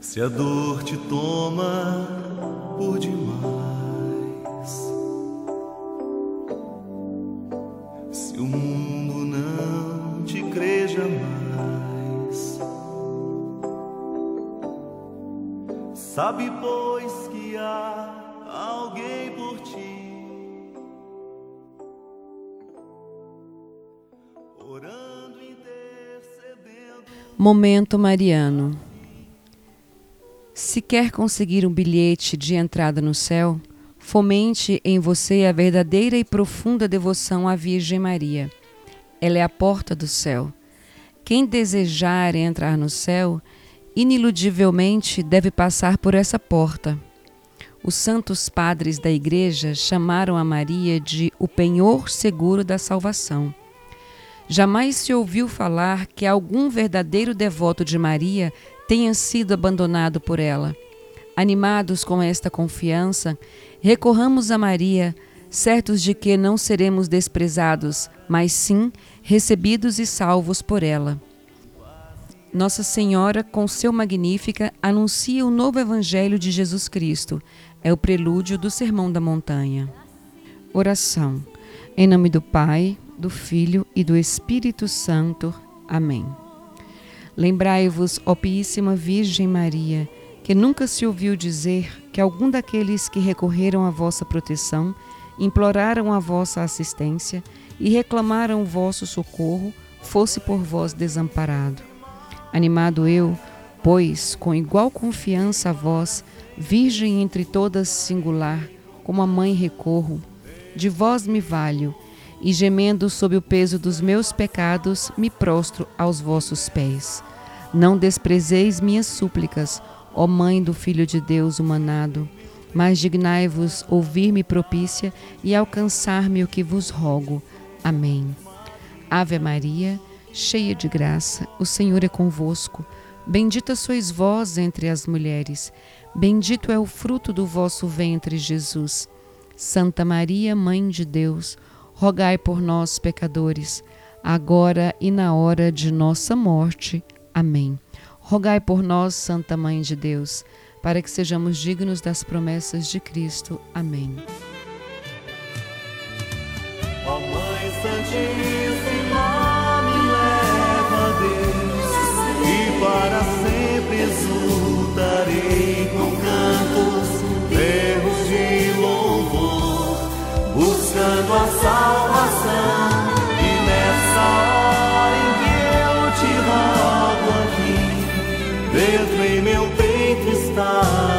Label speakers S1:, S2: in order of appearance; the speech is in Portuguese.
S1: Se a dor te toma por demais, se o mundo não te crê jamais, sabe, pois, que há alguém por ti.
S2: Momento Mariano. Se quer conseguir um bilhete de entrada no céu, fomente em você a verdadeira e profunda devoção à Virgem Maria. Ela é a porta do céu. Quem desejar entrar no céu, ineludivelmente deve passar por essa porta. Os santos padres da Igreja chamaram a Maria de o penhor seguro da salvação. Jamais se ouviu falar que algum verdadeiro devoto de Maria tenha sido abandonado por ela. Animados com esta confiança, recorramos a Maria, certos de que não seremos desprezados, mas sim recebidos e salvos por ela. Nossa Senhora, com seu Magnífica, anuncia o novo Evangelho de Jesus Cristo. É o prelúdio do Sermão da Montanha. Oração. Em nome do Pai, do Filho e do Espírito Santo. Amém. Lembrai-vos, ó Píssima Virgem Maria, que nunca se ouviu dizer que algum daqueles que recorreram à vossa proteção, imploraram a vossa assistência e reclamaram o vosso socorro, fosse por vós desamparado. Animado eu, pois, com igual confiança a vós, Virgem entre todas singular, como a mãe recorro, de vós me valho, e gemendo sob o peso dos meus pecados, me prostro aos vossos pés. Não desprezeis minhas súplicas, ó Mãe do Filho de Deus humanado, mas dignai-vos ouvir-me propícia e alcançar-me o que vos rogo. Amém. Ave Maria, cheia de graça, o Senhor é convosco. Bendita sois vós entre as mulheres, bendito é o fruto do vosso ventre, Jesus. Santa Maria, Mãe de Deus, rogai por nós, pecadores, agora e na hora de nossa morte. Amém. Rogai por nós, Santa Mãe de Deus, para que sejamos dignos das promessas de Cristo. Amém.
S1: Oh, Mãe dentro em meu peito está.